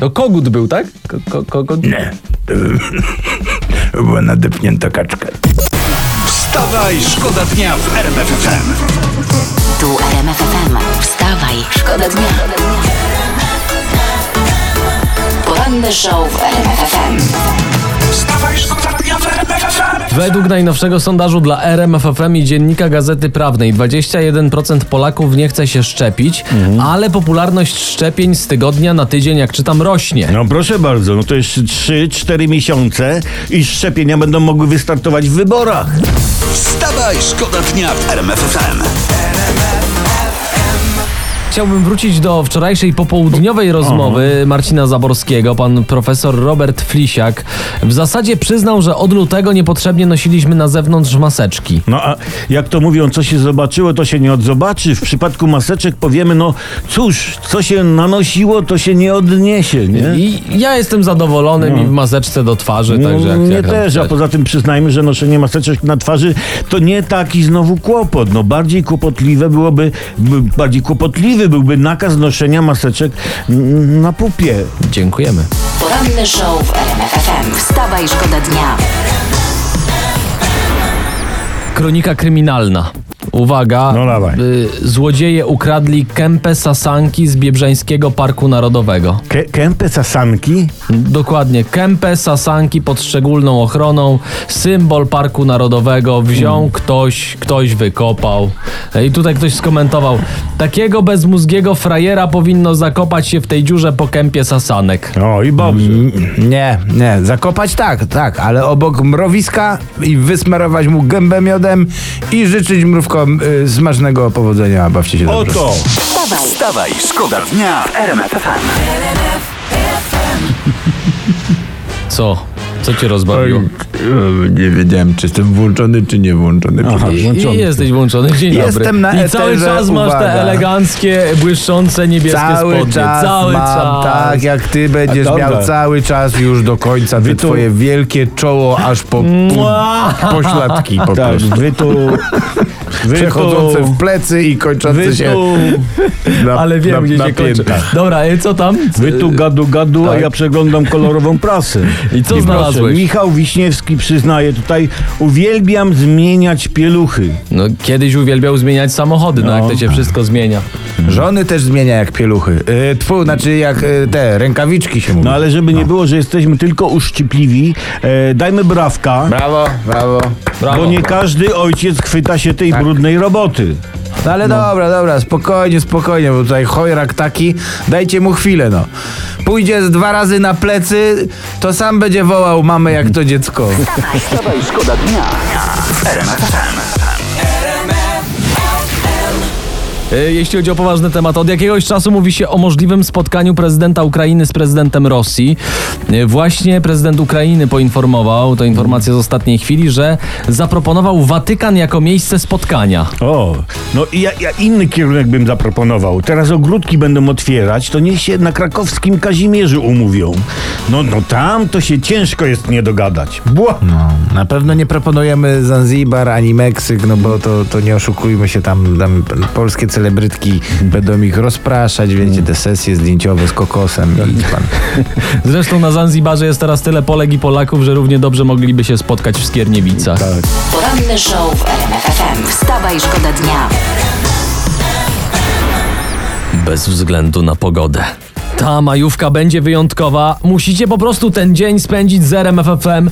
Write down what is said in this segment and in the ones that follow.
To kogut był, tak? Ko, ko, kogut? Nie. Była nadepnięta kaczka. Wstawaj, szkoda dnia w RMF FM. Tu RMF FM. Wstawaj, szkoda dnia. Poranny show w RMF FM. Wstawaj, szkoda dnia w RMF FM. Według najnowszego sondażu dla RMFFM i Dziennika Gazety Prawnej 21% Polaków nie chce się szczepić, ale popularność szczepień z tygodnia na tydzień, jak czytam, rośnie. No proszę bardzo, no to jeszcze 3-4 miesiące i szczepienia będą mogły wystartować w wyborach. Wstawaj, szkoda dnia w RMF FM. Chciałbym wrócić do wczorajszej popołudniowej rozmowy Marcina Zaborskiego. Pan profesor Robert Flisiak w zasadzie przyznał, że od lutego niepotrzebnie nosiliśmy na zewnątrz maseczki. No a jak to mówią, co się zobaczyło, to się nie odzobaczy. W przypadku maseczek powiemy, no cóż, co się nanosiło, to się nie odniesie, nie? I ja jestem zadowolony mi w maseczce do twarzy, także jak, No, nie jak też, a poza tym przyznajmy, że noszenie maseczek na twarzy to nie taki znowu kłopot. No bardziej kłopotliwe byłoby, by- bardziej kłopotliwy byłby nakaz noszenia maseczek na pupie. Dziękujemy. Poranny show w RMF FM. Wstawaj, szkoda dnia. Kronika kryminalna. Uwaga, No dawaj. złodzieje ukradli kępę sasanki z Biebrzańskiego Parku Narodowego. Ke kępę sasanki? Dokładnie, kępę sasanki pod szczególną ochroną, symbol Parku Narodowego, wziął Hmm. ktoś, ktoś wykopał. I tutaj ktoś skomentował, takiego bezmózgiego frajera powinno zakopać się w tej dziurze po kępie sasanek. O i dobrze. Nie, nie, zakopać tak, tak, ale obok mrowiska i wysmarować mu gębę miodem i życzyć mrówkom y, smacznego powodzenia. Bawcie się dobrze. Oto! Wstawaj, Wstawaj, szkoda dnia w RMF FM. Co? Co cię rozbawiło? Nie wiedziałem, czy jestem włączony, czy nie włączony. Aha, I, włączony. I jesteś włączony, dzień dobry. Jestem na I cały eterze, czas masz te uwaga. eleganckie, błyszczące, niebieskie Cały spodnie. czas cały mam, czas. tak jak ty będziesz A, dobra. miał cały czas już do końca te tu- twoje wielkie czoło aż po Mua! pośladki po Tak, prostu. wy tu... Przechodzące w plecy i kończące Wy się tu... na, Ale wiem, na, gdzie na się kończy. piętach. Dobra, i co tam? Wy tu gadu gadu, a Tak. ja przeglądam kolorową prasę. I co proszę, znalazłeś? Michał Wiśniewski przyznaje tutaj, uwielbiam zmieniać pieluchy. No, kiedyś uwielbiał zmieniać samochody, no, No. jak to się wszystko zmienia. Żony też zmienia jak pieluchy. Yy, tfu, znaczy jak y, te rękawiczki się mówi. No ale żeby nie było, że jesteśmy tylko uszczypliwi, e, dajmy brawka, Brawo, brawo. Brawo. bo nie każdy ojciec chwyta się tej brudnej roboty. No ale dobra, dobra, spokojnie, spokojnie, bo tutaj chojrak taki, dajcie mu chwilę, no. Pójdzie z dwa razy na plecy, to sam będzie wołał mamę jak to dziecko. Wstawaj, szkoda dnia Jeśli chodzi o poważny temat, od jakiegoś czasu mówi się o możliwym spotkaniu prezydenta Ukrainy z prezydentem Rosji. E, Właśnie prezydent Ukrainy poinformował, to informacja z ostatniej chwili, że zaproponował Watykan jako miejsce spotkania. O, no i ja, ja inny kierunek bym zaproponował. Teraz ogródki będą otwierać, to niech się na krakowskim Kazimierzu umówią. No, no tam to się ciężko jest nie dogadać. Bła. No, na pewno nie proponujemy Zanzibar ani Meksyk, no bo to, to nie oszukujmy się, tam, tam polskie celebrytki będą ich rozpraszać, wiecie, te sesje zdjęciowe z kokosem. I pan. Zresztą na Zanzibarze jest teraz tyle Polek i Polaków, że równie dobrze mogliby się spotkać w Skierniewicach. Poranny show w RMF FM. Wstawaj, szkoda dnia. Bez względu na pogodę. Ta majówka będzie wyjątkowa. Musicie po prostu ten dzień spędzić z RMFFM.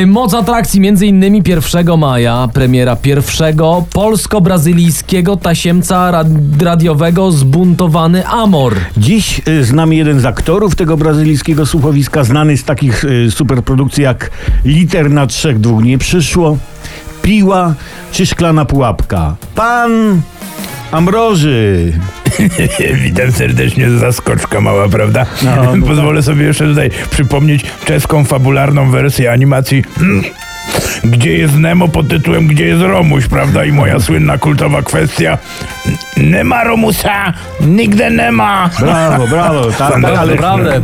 Yy, moc atrakcji między innymi 1 maja. Premiera pierwszego polsko-brazylijskiego tasiemca rad- radiowego Zbuntowany Amor. Dziś y, z nami jeden z aktorów tego brazylijskiego słuchowiska, znany z takich y, superprodukcji jak Liter na trzech dwóch nie przyszło, Piła czy Szklana pułapka. Pan Ambroży. Witam serdecznie, zaskoczka mała, prawda? No, Pozwolę sobie jeszcze tutaj przypomnieć czeską fabularną wersję animacji Gdzie jest Nemo pod tytułem Gdzie jest Romuś, prawda? I moja słynna kultowa kwestia Nie ma Romusa, nigdy nie ma. Brawo, brawo. Tak, tak, ale Naprawdę,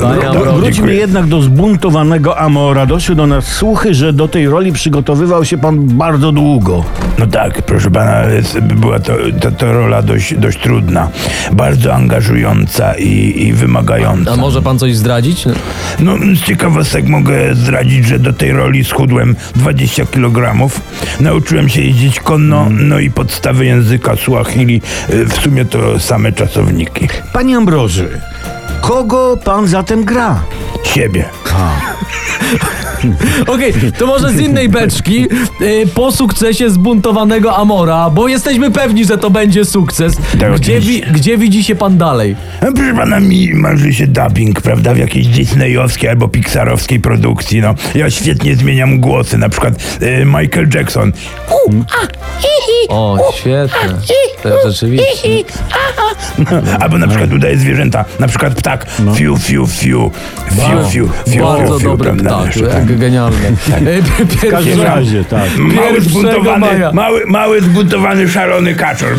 wróćmy Dziękuję. jednak do zbuntowanego Amora. Doszły do nas słuchy, że do tej roli przygotowywał się pan bardzo długo. No tak, proszę pana, była to, to, to rola dość, dość trudna, bardzo angażująca i, i wymagająca. A może pan coś zdradzić? No, z ciekawostek mogę zdradzić, że do tej roli schudłem 20 kg. Nauczyłem się jeździć konno, no i podstawy języka Suahili, y, w sumie to same czasowniki. Panie Ambroży, kogo pan zatem gra? Siebie. Okej, to może z innej beczki. Y, po sukcesie zbuntowanego Amora, bo jesteśmy pewni, że to będzie sukces. Tak, Gdzie, wi- gdzie widzi się pan dalej? A Proszę pana, mi marzy się dubbing, prawda, w jakiejś disneyowskiej albo pixarowskiej produkcji, no. Ja świetnie zmieniam głosy, na przykład y, Michael Jackson. O, świetne. To rzeczywiście. Albo na przykład udaje zwierzęta, na przykład ptak. Fiu, fiu, fiu. Fiu, fiu, fiu, Bardzo fiu, fiu, wiesz, tak. jak genialny. Y, pi- W każdym pierwszy- razie, tak. Mały zbuntowany, maja. mały, mały zbuntowany szalony kaczor.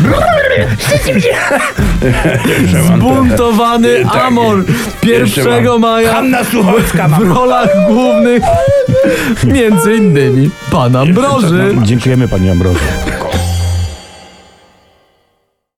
Jeszcze mam to. Buntowany Tak. Amor Jeszcze 1 mam. maja Hanna Suchocka w rolach głównych między innymi pan Ambroży. Dziękujemy panie Ambroży.